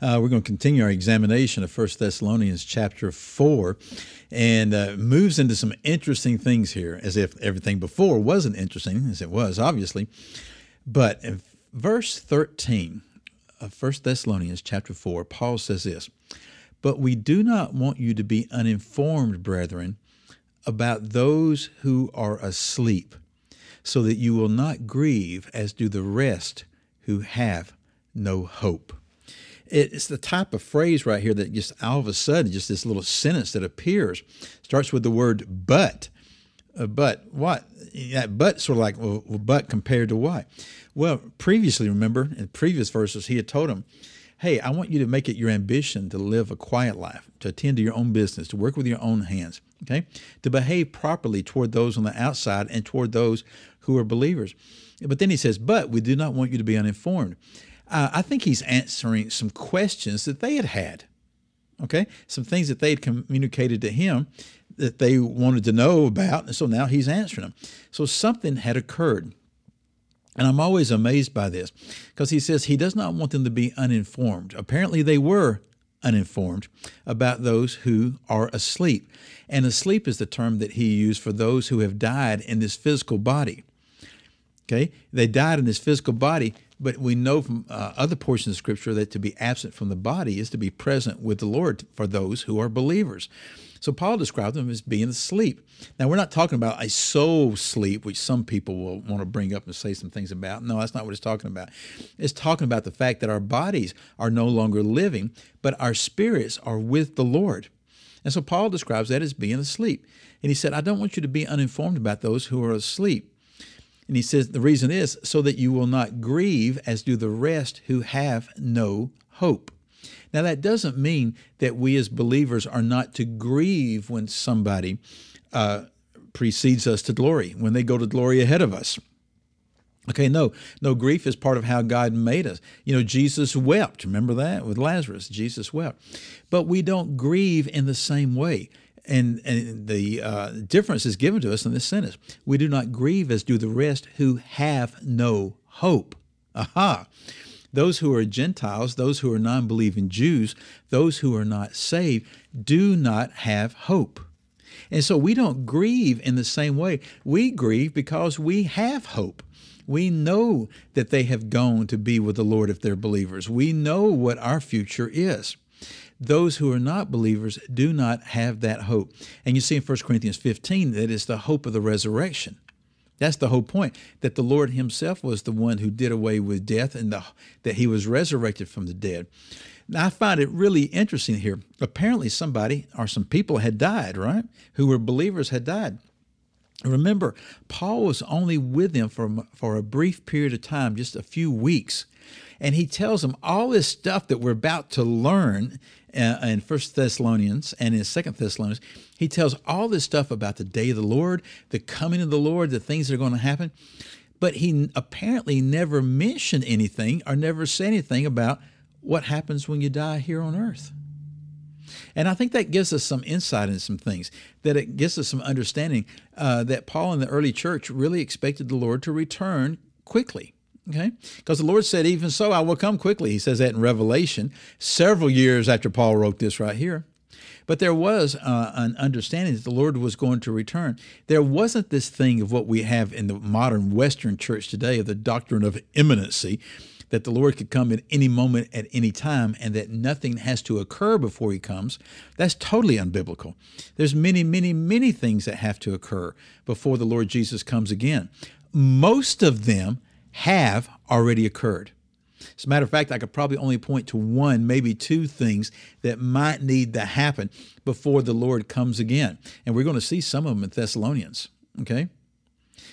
Uh, we're going to continue our examination of 1 Thessalonians chapter 4 and uh, moves into some interesting things here, as if everything before wasn't interesting, as it was, obviously. But in verse 13 of 1 Thessalonians chapter 4, Paul says this But we do not want you to be uninformed, brethren, about those who are asleep, so that you will not grieve as do the rest who have no hope it's the type of phrase right here that just all of a sudden, just this little sentence that appears, starts with the word but. Uh, but what? That but sort of like, well, but compared to what? Well, previously, remember, in previous verses, he had told him, hey, I want you to make it your ambition to live a quiet life, to attend to your own business, to work with your own hands, okay? To behave properly toward those on the outside and toward those who are believers. But then he says, but we do not want you to be uninformed. Uh, I think he's answering some questions that they had had. Okay, some things that they had communicated to him that they wanted to know about, and so now he's answering them. So something had occurred. And I'm always amazed by this because he says he does not want them to be uninformed. Apparently, they were uninformed about those who are asleep. And asleep is the term that he used for those who have died in this physical body. Okay, they died in this physical body, but we know from uh, other portions of Scripture that to be absent from the body is to be present with the Lord for those who are believers. So Paul described them as being asleep. Now, we're not talking about a soul sleep, which some people will want to bring up and say some things about. No, that's not what it's talking about. It's talking about the fact that our bodies are no longer living, but our spirits are with the Lord. And so Paul describes that as being asleep. And he said, I don't want you to be uninformed about those who are asleep and he says the reason is so that you will not grieve as do the rest who have no hope. Now, that doesn't mean that we as believers are not to grieve when somebody uh, precedes us to glory, when they go to glory ahead of us. Okay, no, no, grief is part of how God made us. You know, Jesus wept. Remember that with Lazarus? Jesus wept. But we don't grieve in the same way and, and the uh, difference is given to us in this sentence. We do not grieve as do the rest who have no hope. Aha! Those who are Gentiles, those who are non believing Jews, those who are not saved, do not have hope. And so we don't grieve in the same way. We grieve because we have hope. We know that they have gone to be with the Lord if they're believers. We know what our future is those who are not believers do not have that hope. And you see in 1 Corinthians 15 that it's the hope of the resurrection. That's the whole point that the Lord Himself was the one who did away with death and the, that He was resurrected from the dead. Now, I find it really interesting here. Apparently, somebody or some people had died, right? Who were believers had died. Remember, Paul was only with them for, for a brief period of time, just a few weeks. And he tells them all this stuff that we're about to learn uh, in First Thessalonians and in Second Thessalonians. He tells all this stuff about the day of the Lord, the coming of the Lord, the things that are going to happen. But he apparently never mentioned anything or never said anything about what happens when you die here on earth. And I think that gives us some insight into some things, that it gives us some understanding uh, that Paul and the early church really expected the Lord to return quickly. Okay? Because the Lord said, Even so, I will come quickly. He says that in Revelation, several years after Paul wrote this right here. But there was uh, an understanding that the Lord was going to return. There wasn't this thing of what we have in the modern Western church today of the doctrine of imminency, that the Lord could come at any moment, at any time, and that nothing has to occur before He comes. That's totally unbiblical. There's many, many, many things that have to occur before the Lord Jesus comes again. Most of them have already occurred. As a matter of fact, I could probably only point to one, maybe two things that might need to happen before the Lord comes again. And we're going to see some of them in Thessalonians. Okay?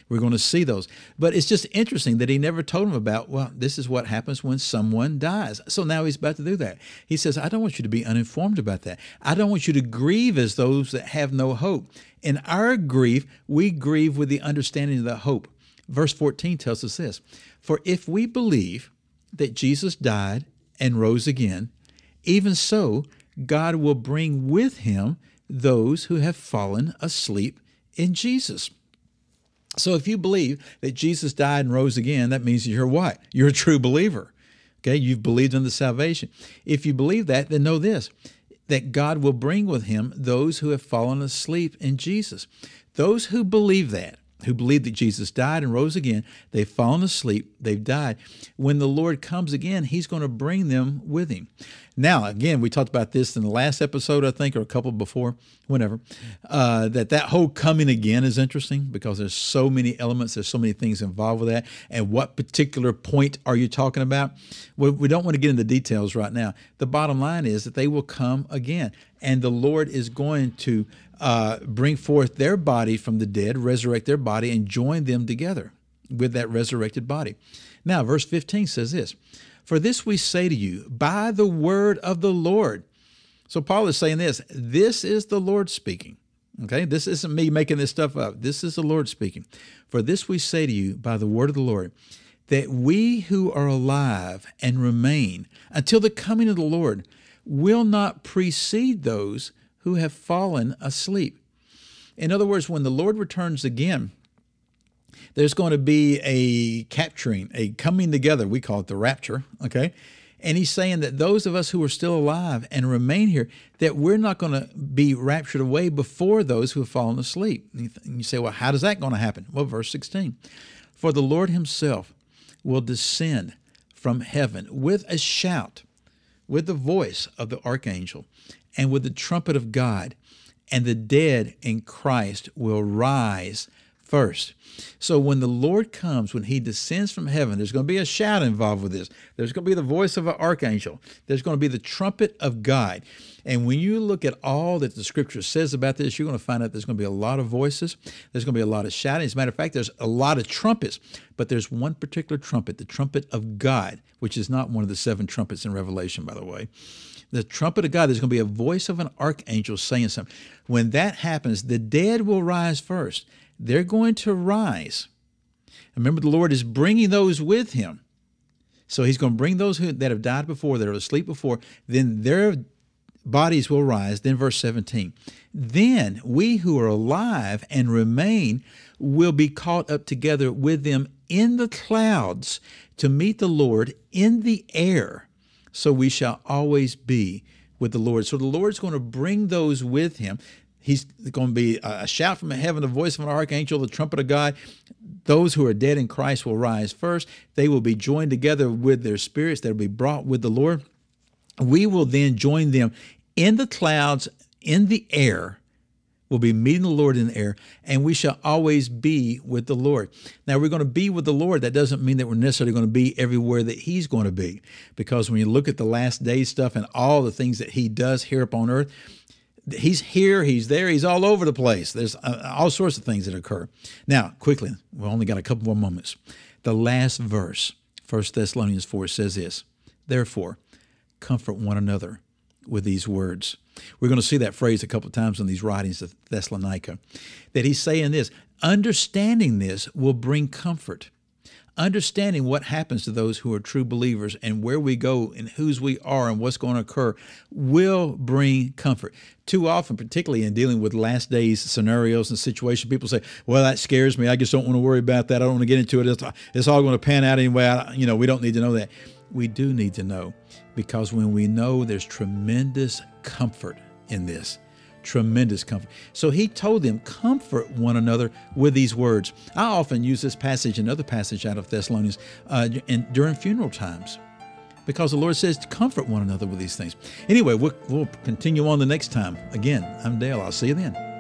We're going to see those. But it's just interesting that he never told him about, well, this is what happens when someone dies. So now he's about to do that. He says, I don't want you to be uninformed about that. I don't want you to grieve as those that have no hope. In our grief, we grieve with the understanding of the hope. Verse 14 tells us this For if we believe that Jesus died and rose again, even so, God will bring with him those who have fallen asleep in Jesus. So if you believe that Jesus died and rose again, that means you're what? You're a true believer. Okay, you've believed in the salvation. If you believe that, then know this that God will bring with him those who have fallen asleep in Jesus. Those who believe that, who believe that Jesus died and rose again, they've fallen asleep, they've died. When the Lord comes again, he's going to bring them with him. Now, again, we talked about this in the last episode, I think, or a couple before, whenever, uh, that that whole coming again is interesting because there's so many elements, there's so many things involved with that. And what particular point are you talking about? We, we don't want to get into details right now. The bottom line is that they will come again, and the Lord is going to uh, bring forth their body from the dead, resurrect their body, and join them together with that resurrected body. Now, verse 15 says this For this we say to you, by the word of the Lord. So Paul is saying this this is the Lord speaking. Okay, this isn't me making this stuff up. This is the Lord speaking. For this we say to you by the word of the Lord, that we who are alive and remain until the coming of the Lord will not precede those who have fallen asleep. In other words, when the Lord returns again, there's going to be a capturing, a coming together. We call it the rapture, okay? And he's saying that those of us who are still alive and remain here, that we're not going to be raptured away before those who have fallen asleep. And you say, well, how does that going to happen? Well, verse 16 For the Lord himself will descend from heaven with a shout, with the voice of the archangel, and with the trumpet of God, and the dead in Christ will rise first. So when the Lord comes, when he descends from heaven, there's going to be a shout involved with this. There's going to be the voice of an archangel. There's going to be the trumpet of God. And when you look at all that the scripture says about this, you're going to find out there's going to be a lot of voices. There's going to be a lot of shouting. As a matter of fact, there's a lot of trumpets, but there's one particular trumpet, the trumpet of God, which is not one of the seven trumpets in Revelation, by the way the trumpet of God, there's going to be a voice of an archangel saying something. When that happens, the dead will rise first. They're going to rise. Remember, the Lord is bringing those with him. So he's going to bring those who, that have died before, that are asleep before, then their bodies will rise. Then, verse 17. Then we who are alive and remain will be caught up together with them in the clouds to meet the Lord in the air so we shall always be with the Lord. So the Lord's going to bring those with him. He's going to be a shout from heaven, the voice of an archangel, the trumpet of God. Those who are dead in Christ will rise first. They will be joined together with their spirits that will be brought with the Lord. We will then join them in the clouds, in the air, We'll be meeting the Lord in the air, and we shall always be with the Lord. Now, we're going to be with the Lord. That doesn't mean that we're necessarily going to be everywhere that He's going to be, because when you look at the last day stuff and all the things that He does here upon earth, He's here, He's there, He's all over the place. There's uh, all sorts of things that occur. Now, quickly, we've only got a couple more moments. The last verse, 1 Thessalonians 4, says this Therefore, comfort one another with these words. We're going to see that phrase a couple of times in these writings of Thessalonica. That he's saying this understanding this will bring comfort. Understanding what happens to those who are true believers and where we go and whose we are and what's going to occur will bring comfort. Too often, particularly in dealing with last days scenarios and situations, people say, "Well, that scares me. I just don't want to worry about that. I don't want to get into it. It's, all going to pan out anyway. I, you know, we don't need to know that." We do need to know because when we know there's tremendous comfort in this. Tremendous comfort. So he told them, comfort one another with these words. I often use this passage, another passage out of Thessalonians, uh, in, during funeral times because the Lord says to comfort one another with these things. Anyway, we'll, we'll continue on the next time. Again, I'm Dale. I'll see you then.